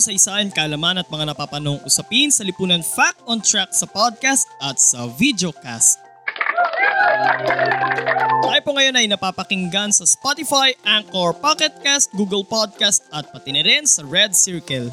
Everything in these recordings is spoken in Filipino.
Sa isahan, kalaman at mga napapanong usapin sa lipunan Fact on Track sa podcast at sa videocast. Tayo po ngayon ay napapakinggan sa Spotify, Anchor, Pocket Cast, Google Podcast at pati na rin sa Red Circle.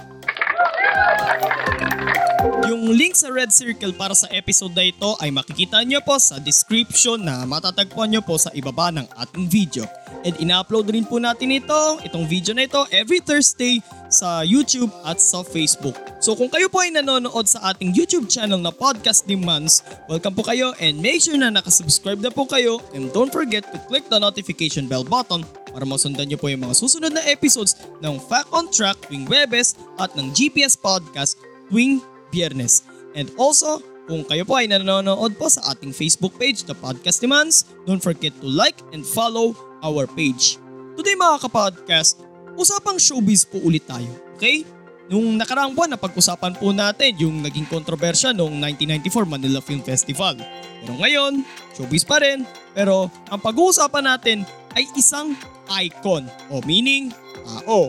Yung link sa Red Circle para sa episode na ito ay makikita nyo po sa description na matatagpuan nyo po sa ibaba ng ating video. And ina-upload rin po natin ito, itong video na ito, every Thursday sa YouTube at sa Facebook. So kung kayo po ay nanonood sa ating YouTube channel na Podcast ni Mans, welcome po kayo and make sure na nakasubscribe na po kayo and don't forget to click the notification bell button para masundan nyo po yung mga susunod na episodes ng Fact on Track tuwing Webes at ng GPS Podcast tuwing Biyernes. And also, kung kayo po ay nanonood po sa ating Facebook page, The Podcast Demands, don't forget to like and follow our page. Today mga kapodcast, usapang showbiz po ulit tayo, okay? Nung nakaraang buwan na pag-usapan po natin yung naging kontrobersya noong 1994 Manila Film Festival. Pero ngayon, showbiz pa rin. Pero ang pag-uusapan natin ay isang icon o meaning tao.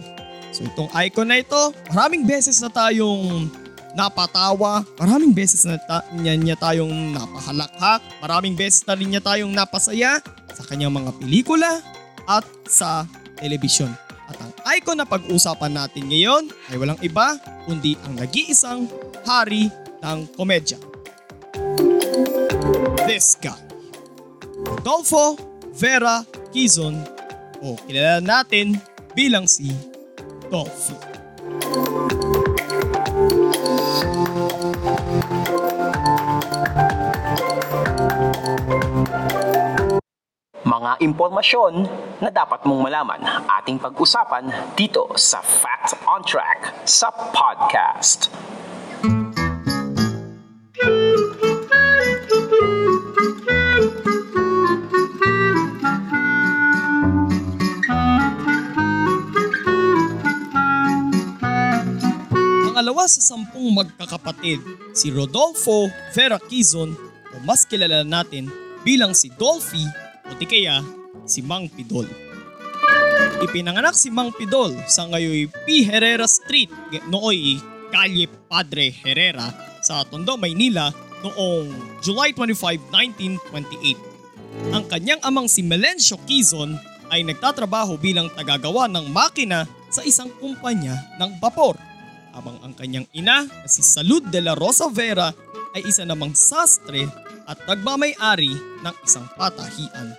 So itong icon na ito, maraming beses na tayong napatawa, maraming beses na ta- niya, niya tayong napahalakhak, maraming beses na rin niya tayong napasaya sa kanyang mga pelikula at sa telebisyon. At ang icon na pag-usapan natin ngayon ay walang iba kundi ang nag-iisang hari ng komedya. This guy. Rodolfo Vera Quizon o kilala natin bilang si Dolphy. Mga impormasyon na dapat mong malaman ating pag-usapan dito sa Fact on Track sa podcast. Pangalawa sa sampung magkakapatid, si Rodolfo Vera Quizon o mas kilala natin bilang si Dolphy o kaya si Mang Pidol. Ipinanganak si Mang Pidol sa ngayoy P. Herrera Street, nooy Calle Padre Herrera sa Tondo, Maynila noong July 25, 1928. Ang kanyang amang si Melencio Quizon ay nagtatrabaho bilang tagagawa ng makina sa isang kumpanya ng vapor habang ang kanyang ina na si Salud de la Rosa Vera ay isa namang sastre at nagmamay-ari ng isang patahian.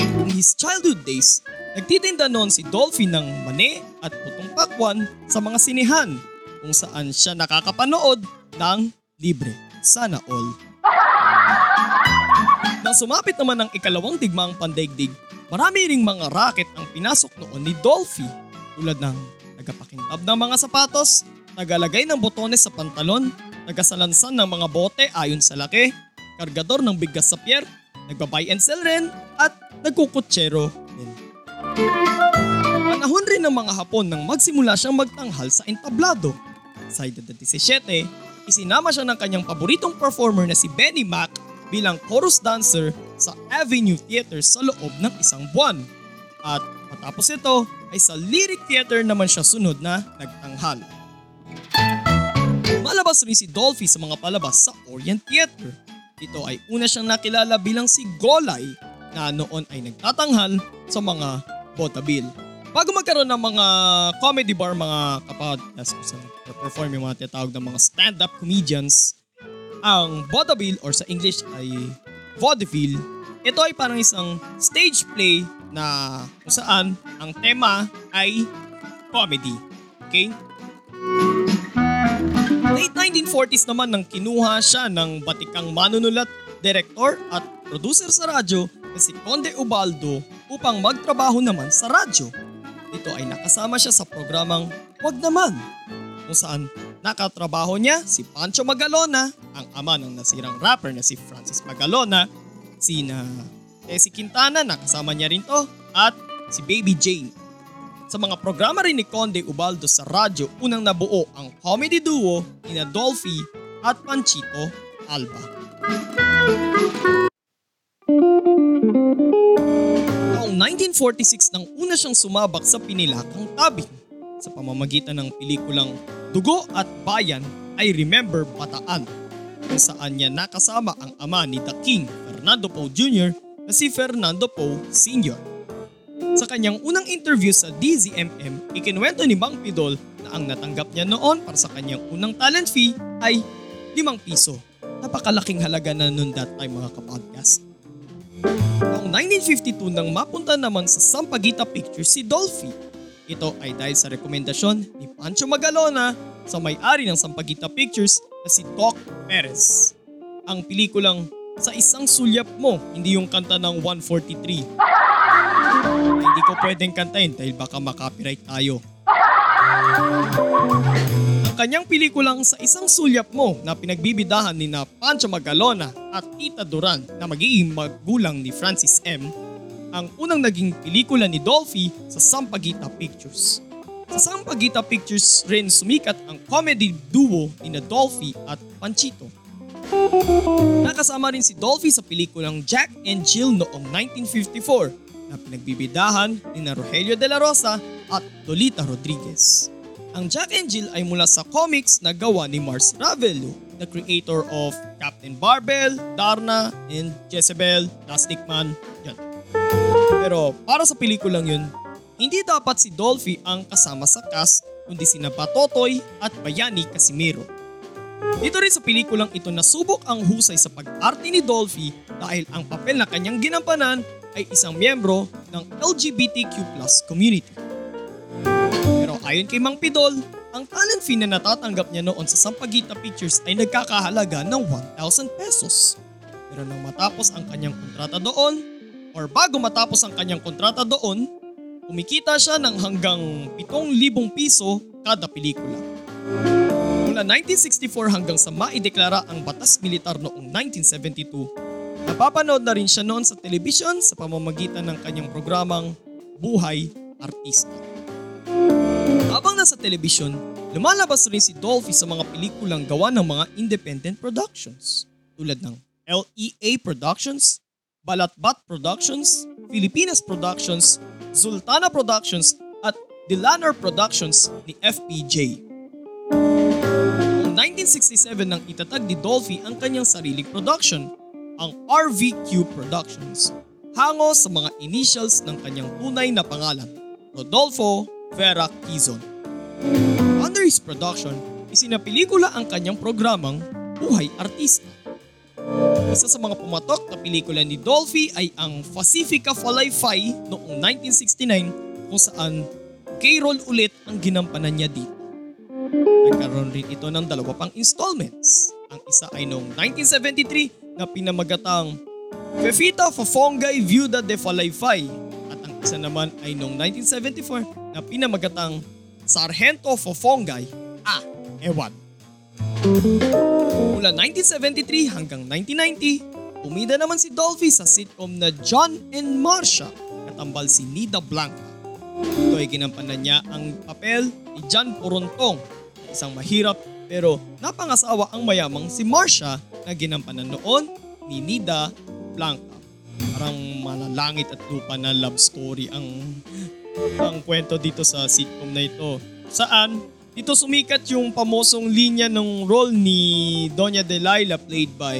In his childhood days, nagtitinda noon si Dolphy ng mani at putong pakwan sa mga sinehan kung saan siya nakakapanood ng libre. Sana all. Nang sumapit naman ang ikalawang digmaang pandaigdig, marami ring mga racket ang pinasok noon ni Dolphy tulad ng nagapakintab ng mga sapatos, nagalagay ng botones sa pantalon, nagasalansan ng mga bote ayon sa laki, kargador ng bigas sa pier, nagbabay and sell rin, at nagkukutsero din. Panahon rin ng mga Hapon nang magsimula siyang magtanghal sa entablado. Sa edad na 17, isinama siya ng kanyang paboritong performer na si Benny Mac bilang chorus dancer sa Avenue Theater sa loob ng isang buwan. At matapos ito ay sa Lyric Theater naman siya sunod na nagtanghal. Malabas rin si Dolphy sa mga palabas sa Orient Theater. Ito ay una siyang nakilala bilang si Golay na noon ay nagtatanghal sa mga botabil. Bago magkaroon ng mga comedy bar, mga kapodcast kung saan perform yung mga tinatawag ng mga stand-up comedians, ang vaudeville or sa English ay vaudeville, ito ay parang isang stage play na kung saan ang tema ay comedy. Okay? Late 1940s naman nang kinuha siya ng batikang manunulat, direktor at producer sa radyo na si Conde Ubaldo upang magtrabaho naman sa radyo. Dito ay nakasama siya sa programang Wag Naman kung saan nakatrabaho niya si Pancho Magalona, ang ama ng nasirang rapper na si Francis Magalona, si na Tessie Quintana na kasama niya rin to, at si Baby Jane. Sa mga programa rin ni Conde Ubaldo sa radyo, unang nabuo ang comedy duo ni Dolphy at Panchito Alba. Taong 1946 nang una siyang sumabak sa pinilakang tabing sa pamamagitan ng pelikulang Dugo at Bayan ay Remember Bataan kung saan niya nakasama ang ama ni The King, Fernando Poe Jr. na si Fernando Poe Sr. Sa kanyang unang interview sa DZMM, ikinuwento ni Bang Pidol na ang natanggap niya noon para sa kanyang unang talent fee ay 5 piso. Napakalaking halaga na noon that time mga kapodcast. Noong 1952 nang mapunta naman sa Sampaguita Pictures si Dolphy. Ito ay dahil sa rekomendasyon ni Pancho Magalona sa may-ari ng Sampaguita Pictures na si Doc Perez. Ang pelikulang Sa Isang Sulyap Mo, hindi yung kanta ng 143. Ay, hindi ko pwedeng kantahin dahil baka makopyright tayo. Ang kanyang pelikulang Sa Isang Sulyap Mo na pinagbibidahan ni na Pancho Magalona at Tita Duran na magiging magulang ni Francis M. ang unang naging pelikula ni Dolphy sa Sampaguita Pictures. Sa Sampaguita Pictures rin sumikat ang comedy duo ni na Dolphy at Panchito. Nakasama rin si Dolphy sa pelikulang Jack and Jill noong 1954 na pinagbibidahan ni Rogelio de la Rosa at Lolita Rodriguez. Ang Jack and Jill ay mula sa comics na gawa ni Mars Ravello, the creator of Captain Barbell, Darna, and Jezebel, Plastic Man, yan. Pero para sa pelikulang yun, hindi dapat si Dolphy ang kasama sa cast kundi sina Patotoy at Bayani Casimiro. Dito rin sa pelikulang ito nasubok ang husay sa pag-arte ni Dolphy dahil ang papel na kanyang ginampanan ay isang miyembro ng LGBTQ community. Pero ayon kay Mang Pidol, ang talent fee na natatanggap niya noon sa Sampaguita Pictures ay nagkakahalaga ng 1,000 pesos. Pero nang matapos ang kanyang kontrata doon, or bago matapos ang kanyang kontrata doon, kumikita siya ng hanggang 7,000 piso kada pelikula. Mula 1964 hanggang sa maideklara ang batas militar noong 1972, napapanood na rin siya noon sa telebisyon sa pamamagitan ng kanyang programang Buhay Artista. Habang nasa telebisyon, lumalabas rin si Dolphy sa mga pelikulang gawa ng mga independent productions tulad ng LEA Productions, Balatbat Productions, Filipinas Productions, Zultana Productions at Dilaner Productions ni FPJ. Noong 1967 nang itatag ni Dolphy ang kanyang sariling production, ang RVQ Productions, hango sa mga initials ng kanyang tunay na pangalan, Rodolfo Vera Quizon. Under his production, isinapelikula ang kanyang programang Buhay Artista. Isa sa mga pumatok na pelikula ni Dolphy ay ang Pacifica Falayfay noong 1969 kung saan K-roll ulit ang ginampanan niya dito. Nagkaroon rin ito ng dalawa pang installments. Ang isa ay noong 1973 na pinamagatang Fefita Fofongay Viuda de Falayfay at ang isa naman ay noong 1974 na pinamagatang Sargento Fofongay Ah, Ewan. Mula 1973 hanggang 1990, umida naman si Dolphy sa sitcom na John and Marcia katambal si Nida Blanca. Ito ay ginampanan niya ang papel ni John Porontong, isang mahirap pero napangasawa ang mayamang si Marcia na ginampanan noon ni Nida Blanca. Parang malalangit at lupa na love story ang ang kwento dito sa sitcom na ito. Saan dito sumikat yung pamosong linya ng role ni Doña Delilah played by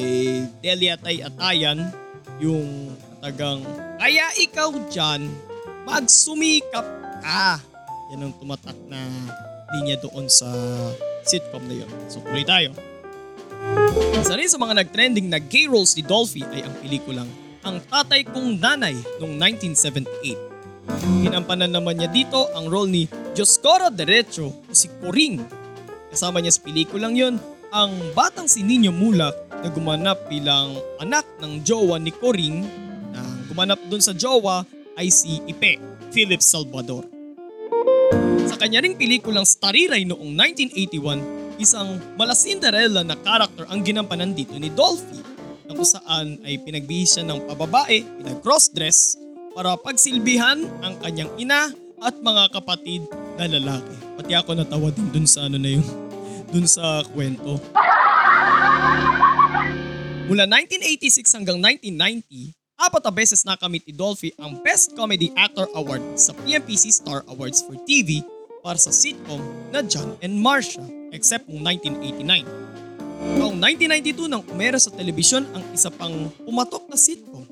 Delia Tay Atayan, yung tagang kaya ikaw dyan, magsumikap ka. Yan ang tumatak na linya doon sa sitcom na yun. So tuloy tayo. Isa rin sa mga nagtrending na gay roles ni Dolphy ay ang pelikulang Ang Tatay Kong Nanay noong 1978. Ginampanan naman niya dito ang role ni Joscoro Derecho o si Coring. Kasama niya sa pelikulang yon ang batang si Nino Mulak na gumanap bilang anak ng jowa ni Coring na gumanap dun sa jowa ay si Ipe, Philip Salvador. Sa kanya ring pelikulang Stariray noong 1981, isang malasinderella na karakter ang ginampanan dito ni Dolphy na kung saan ay pinagbihis siya ng pababae, pinag-crossdress para pagsilbihan ang kanyang ina at mga kapatid na lalaki. Pati ako natawa din dun sa ano na yun, dun sa kwento. Mula 1986 hanggang 1990, apat na beses nakamit ni Dolphy ang Best Comedy Actor Award sa PMPC Star Awards for TV para sa sitcom na John and Marcia, except noong 1989. Noong 1992 nang umera sa telebisyon ang isa pang pumatok na sitcom,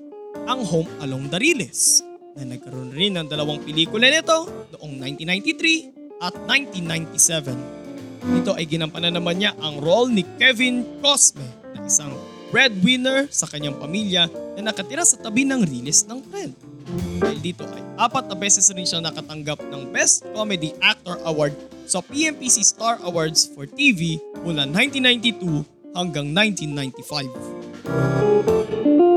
ang Home Along the Riles, na nagkaroon rin ng dalawang pelikula nito noong 1993 at 1997. Dito ay ginampanan naman niya ang role ni Kevin Cosme na isang breadwinner sa kanyang pamilya na nakatira sa tabi ng riles ng tren. Dahil dito ay apat na beses rin siya nakatanggap ng Best Comedy Actor Award sa PMPC Star Awards for TV mula 1992 hanggang 1995.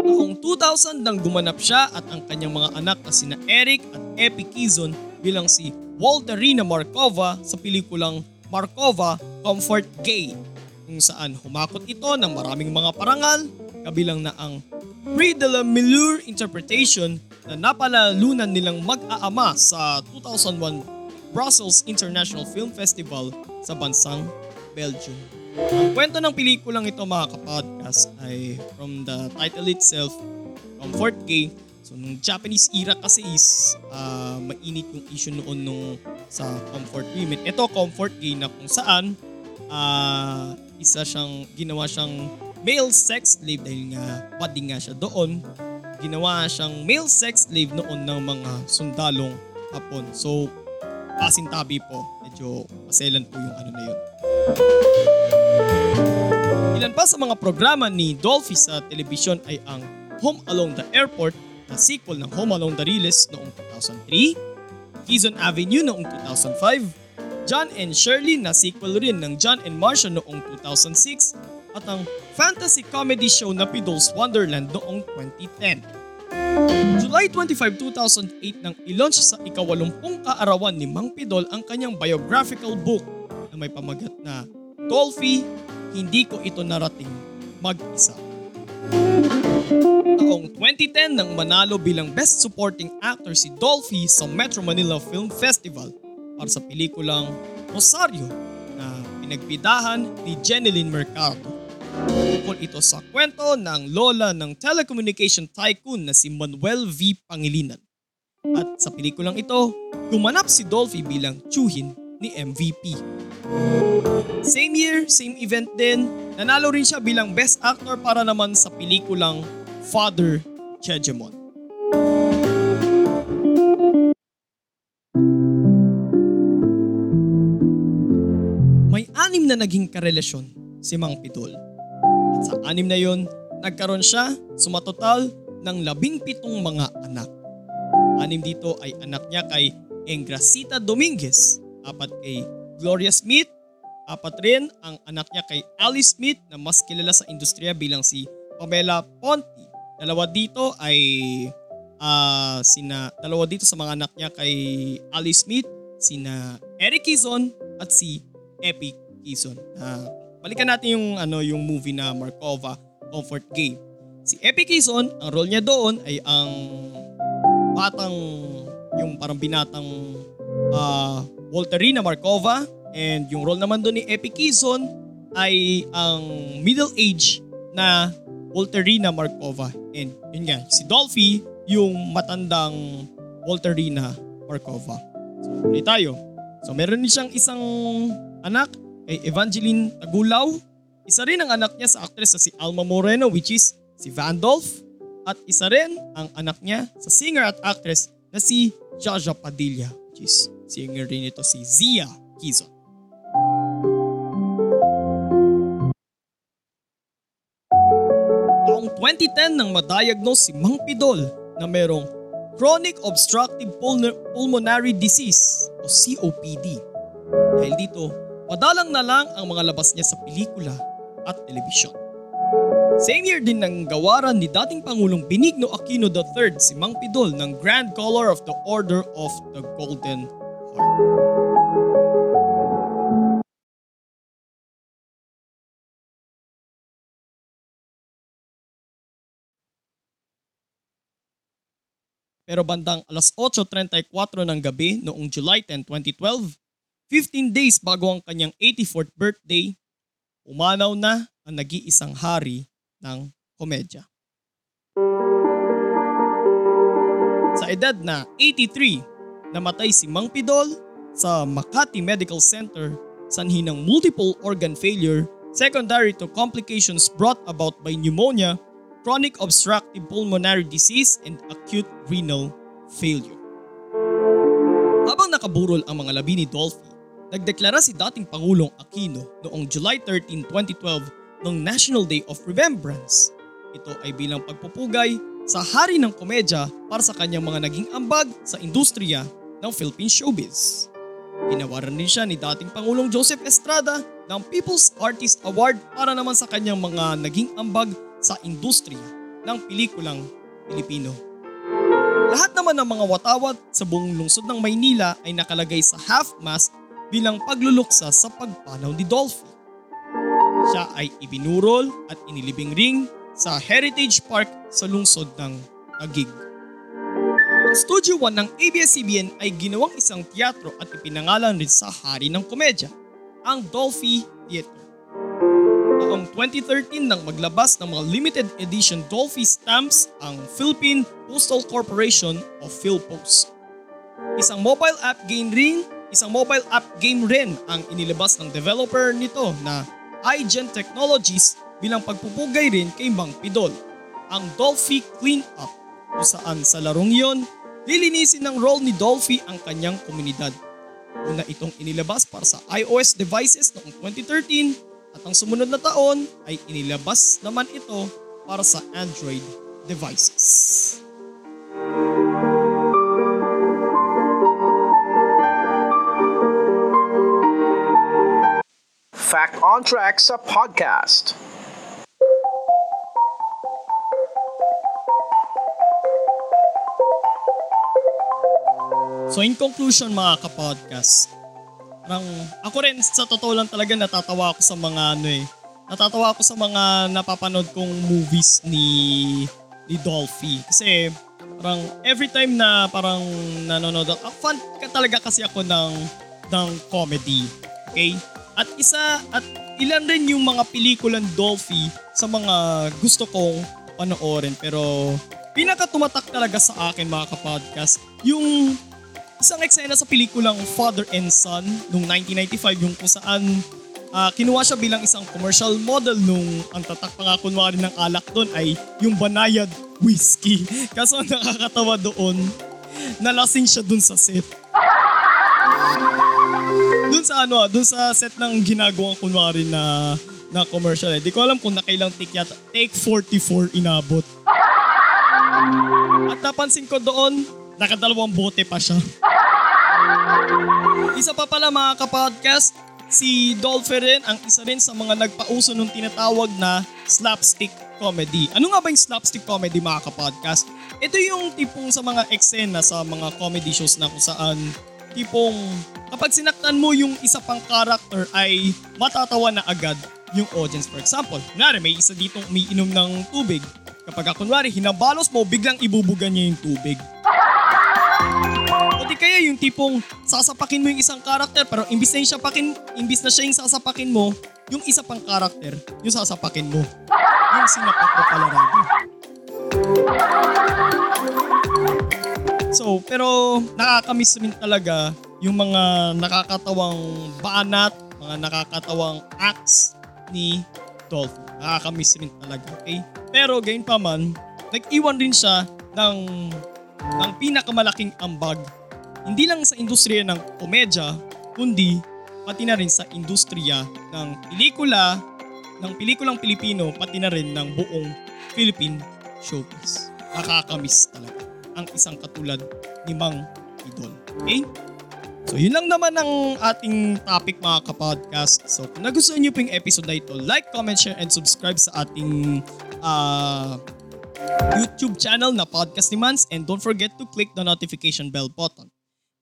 Noong 2000 nang gumanap siya at ang kanyang mga anak na sina Eric at Epi Kizon bilang si Walterina Markova sa pelikulang Markova Comfort Gay kung saan humakot ito ng maraming mga parangal kabilang na ang Prix de la Meilleur Interpretation na napalalunan nilang mag-aama sa 2001 Brussels International Film Festival sa bansang Belgium. Ang kwento ng pelikulang ito mga kapodcast ay from the title itself, Comfort Gay. So nung Japanese era kasi is ah, mainit yung issue noon nung sa comfort women. Ito comfort gay na kung saan ah, isa siyang ginawa siyang male sex slave dahil nga bading nga siya doon. Ginawa siyang male sex slave noon ng mga sundalong Hapon. So pasintabi po. Medyo maselan po yung ano na yun. Ilan pa sa mga programa ni Dolphy sa telebisyon ay ang Home Along the Airport na sequel ng Home Along the Riles noong 2003, Quezon Avenue noong 2005, John and Shirley na sequel rin ng John and Marcia noong 2006 at ang fantasy comedy show na Pidol's Wonderland noong 2010. July 25, 2008 nang ilaunch sa ikawalumpung kaarawan ni Mang Pidol ang kanyang biographical book na may pamagat na Dolphy, Hindi Ko Ito Narating Mag-isa. Taong 2010 nang manalo bilang Best Supporting Actor si Dolphy sa Metro Manila Film Festival para sa pelikulang Rosario na pinagbidahan ni Jeneline Mercado. Tungkol ito sa kwento ng lola ng telecommunication tycoon na si Manuel V. Pangilinan. At sa pelikulang ito, gumanap si Dolphy bilang tsuhin ni MVP. Same year, same event din, nanalo rin siya bilang Best Actor para naman sa pelikulang Father Chejemon. May anim na naging karelasyon si Mang Pidol. At sa anim na yon, nagkaroon siya sumatotal ng labing pitong mga anak. Anim dito ay anak niya kay Engracita Dominguez, apat kay Gloria Smith, apat rin ang anak niya kay Alice Smith na mas kilala sa industriya bilang si Pamela Ponti. Dalawa dito ay ah sina dalawa dito sa mga anak niya kay Alice Smith, sina Eric Kizon at si Epi Kizon. Ah, balikan natin yung ano yung movie na Markova Comfort Game. Si Epi Kizon, ang role niya doon ay ang batang yung parang binatang ah Walterina Markova and yung role naman doon ni Epi Kizon ay ang middle age na Walterina Markova. And yun nga, si Dolphy yung matandang Walterina Markova. So, tayo. So meron din siyang isang anak kay Evangeline Tagulaw. Isa rin ang anak niya sa actress na si Alma Moreno which is si Vandolph. At isa rin ang anak niya sa singer at actress na si Jaja Padilla which is singer rin ito si Zia Kizon. Taong 2010 nang madiagnose si Mang Pidol na merong Chronic Obstructive Pulmo- Pulmonary Disease o COPD. Dahil dito, Madalang na lang ang mga labas niya sa pelikula at telebisyon. Same year din ng gawaran ni dating Pangulong Benigno Aquino III si Mang Pidol ng Grand Collar of the Order of the Golden Heart. Pero bandang alas 8.34 ng gabi noong July 10, 2012, 15 days bago ang kanyang 84th birthday, umanaw na ang nag-iisang hari ng komedya. Sa edad na 83, namatay si Mang Pidol sa Makati Medical Center sanhi ng multiple organ failure secondary to complications brought about by pneumonia chronic obstructive pulmonary disease, and acute renal failure. Habang nakaburol ang mga labi ni Dolphy, nagdeklara si dating Pangulong Aquino noong July 13, 2012 ng National Day of Remembrance. Ito ay bilang pagpupugay sa hari ng komedya para sa kanyang mga naging ambag sa industriya ng Philippine showbiz. Ginawaran din siya ni dating Pangulong Joseph Estrada ng People's Artist Award para naman sa kanyang mga naging ambag sa industriya ng pelikulang Pilipino. Lahat naman ng mga watawat sa buong lungsod ng Maynila ay nakalagay sa half-mast bilang pagluluksa sa pagpanaw ni Dolphy. Siya ay ibinurol at inilibing ring sa Heritage Park sa lungsod ng Taguig. Ang Studio 1 ng ABS-CBN ay ginawang isang teatro at ipinangalan rin sa hari ng komedya, ang Dolphy Theater. Noong 2013 nang maglabas ng mga limited edition Dolphy stamps ang Philippine Postal Corporation of Philpost. Isang mobile app game rin, isang mobile app game rin ang inilabas ng developer nito na iGen Technologies bilang pagpupugay rin kay Mang Pidol, ang Dolphy Clean Up kung saan sa larong yon, lilinisin ng role ni Dolphy ang kanyang komunidad. Una itong inilabas para sa iOS devices noong 2013 at ang sumunod na taon ay inilabas naman ito para sa Android devices. Fact on Track sa podcast. So in conclusion mga kapodcast, parang ako rin sa totoo lang talaga natatawa ako sa mga ano eh. Natatawa ako sa mga napapanood kong movies ni ni Dolphy. Kasi parang every time na parang nanonood ako, fan ka talaga kasi ako ng ng comedy. Okay? At isa at ilan rin yung mga pelikulan Dolphy sa mga gusto kong panoorin pero pinaka tumatak talaga sa akin mga kapodcast yung isang eksena sa pelikulang Father and Son noong 1995 yung kung saan uh, kinuha siya bilang isang commercial model nung ang tatak pa nga kunwari ng alak doon ay yung banayad whiskey. Kaso nakakatawa doon, nalasing siya doon sa set. Doon sa ano, doon sa set ng ginagawang kunwari na na commercial. Eh. ko alam kung nakailang take yata. Take 44 inabot. At napansin ko doon, nakadalawang bote pa siya. Isa pa pala mga kapodcast, si Dolphy rin ang isa rin sa mga nagpauso ng tinatawag na slapstick comedy. Ano nga ba yung slapstick comedy mga kapodcast? Ito yung tipong sa mga eksena sa mga comedy shows na kung saan tipong kapag sinaktan mo yung isa pang character ay matatawa na agad yung audience. For example, kunwari may isa ditong umiinom ng tubig. Kapag kunwari hinabalos mo, biglang ibubugan niya yung tubig. O di kaya yung tipong sasapakin mo yung isang karakter pero imbis na, yung sapakin, imbis na siya yung sasapakin mo, yung isa pang karakter, yung sasapakin mo. Yung sinapak mo pala rin. So, pero nakakamiss rin talaga yung mga nakakatawang banat, mga nakakatawang acts ni Dolphy. Nakakamiss rin talaga, okay? Pero gayon pa man, nag-iwan rin siya ng ng pinakamalaking ambag hindi lang sa industriya ng komedya, kundi pati na rin sa industriya ng pelikula, ng pelikulang Pilipino, pati na rin ng buong Philippine showbiz. Nakakamiss talaga ang isang katulad ni Mang Idol. Okay? So yun lang naman ang ating topic mga kapodcast. So kung nagustuhan niyo po yung episode na ito, like, comment, share, and subscribe sa ating uh, YouTube channel na Podcast ni Mans and don't forget to click the notification bell button.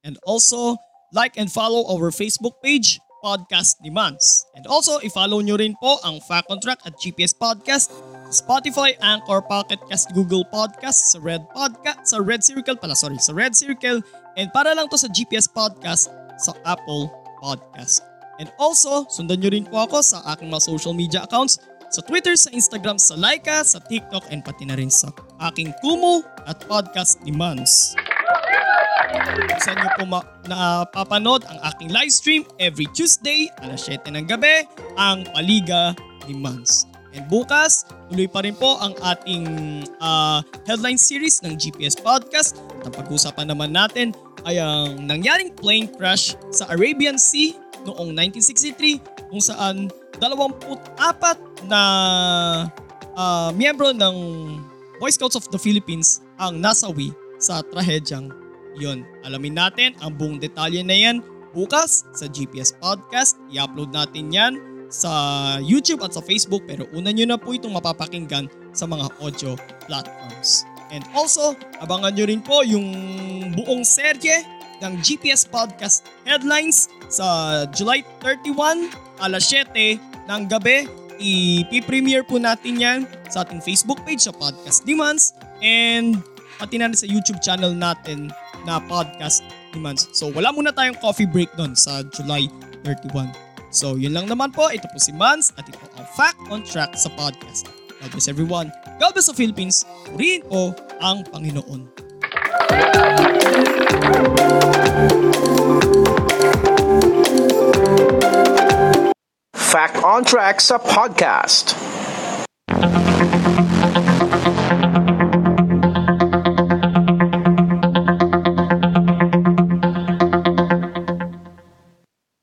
And also, like and follow our Facebook page, Podcast ni Mans. And also, i-follow nyo rin po ang Fact on Track at GPS Podcast Spotify, Anchor, Pocket Cast, Google Podcast, sa Red Podcast, sa Red Circle pala, sorry, sa Red Circle. And para lang to sa GPS Podcast sa Apple Podcast. And also, sundan nyo rin po ako sa aking mga social media accounts sa Twitter, sa Instagram, sa Laika, sa TikTok, and pati na rin sa aking Kumu at podcast ni Mans. Saan nyo po ma- napapanood ang aking live stream every Tuesday, alas 7 ng gabi, ang Paliga ni Mans. And bukas, tuloy pa rin po ang ating ah, headline series ng GPS Podcast. At ang pag-usapan naman natin ay ang nangyaring plane crash sa Arabian Sea noong 1963 kung saan 24 na ah, miyembro ng Boy Scouts of the Philippines ang nasawi sa trahedyang yon. Alamin natin ang buong detalye na yan bukas sa GPS Podcast. I-upload natin yan sa YouTube at sa Facebook pero una nyo na po itong mapapakinggan sa mga audio platforms. And also, abangan nyo rin po yung buong serye ng GPS Podcast Headlines sa July 31 alas 7 ng gabi. I-premiere po natin yan sa ating Facebook page sa Podcast Demands and pati na sa YouTube channel natin na Podcast Demands. So wala muna tayong coffee break doon sa July 31. So yun lang naman po. Ito po si Mans at ito ang Fact on Track sa podcast. God bless everyone. God bless the Philippines. Purihin po ang Panginoon. Fact on Track sa podcast.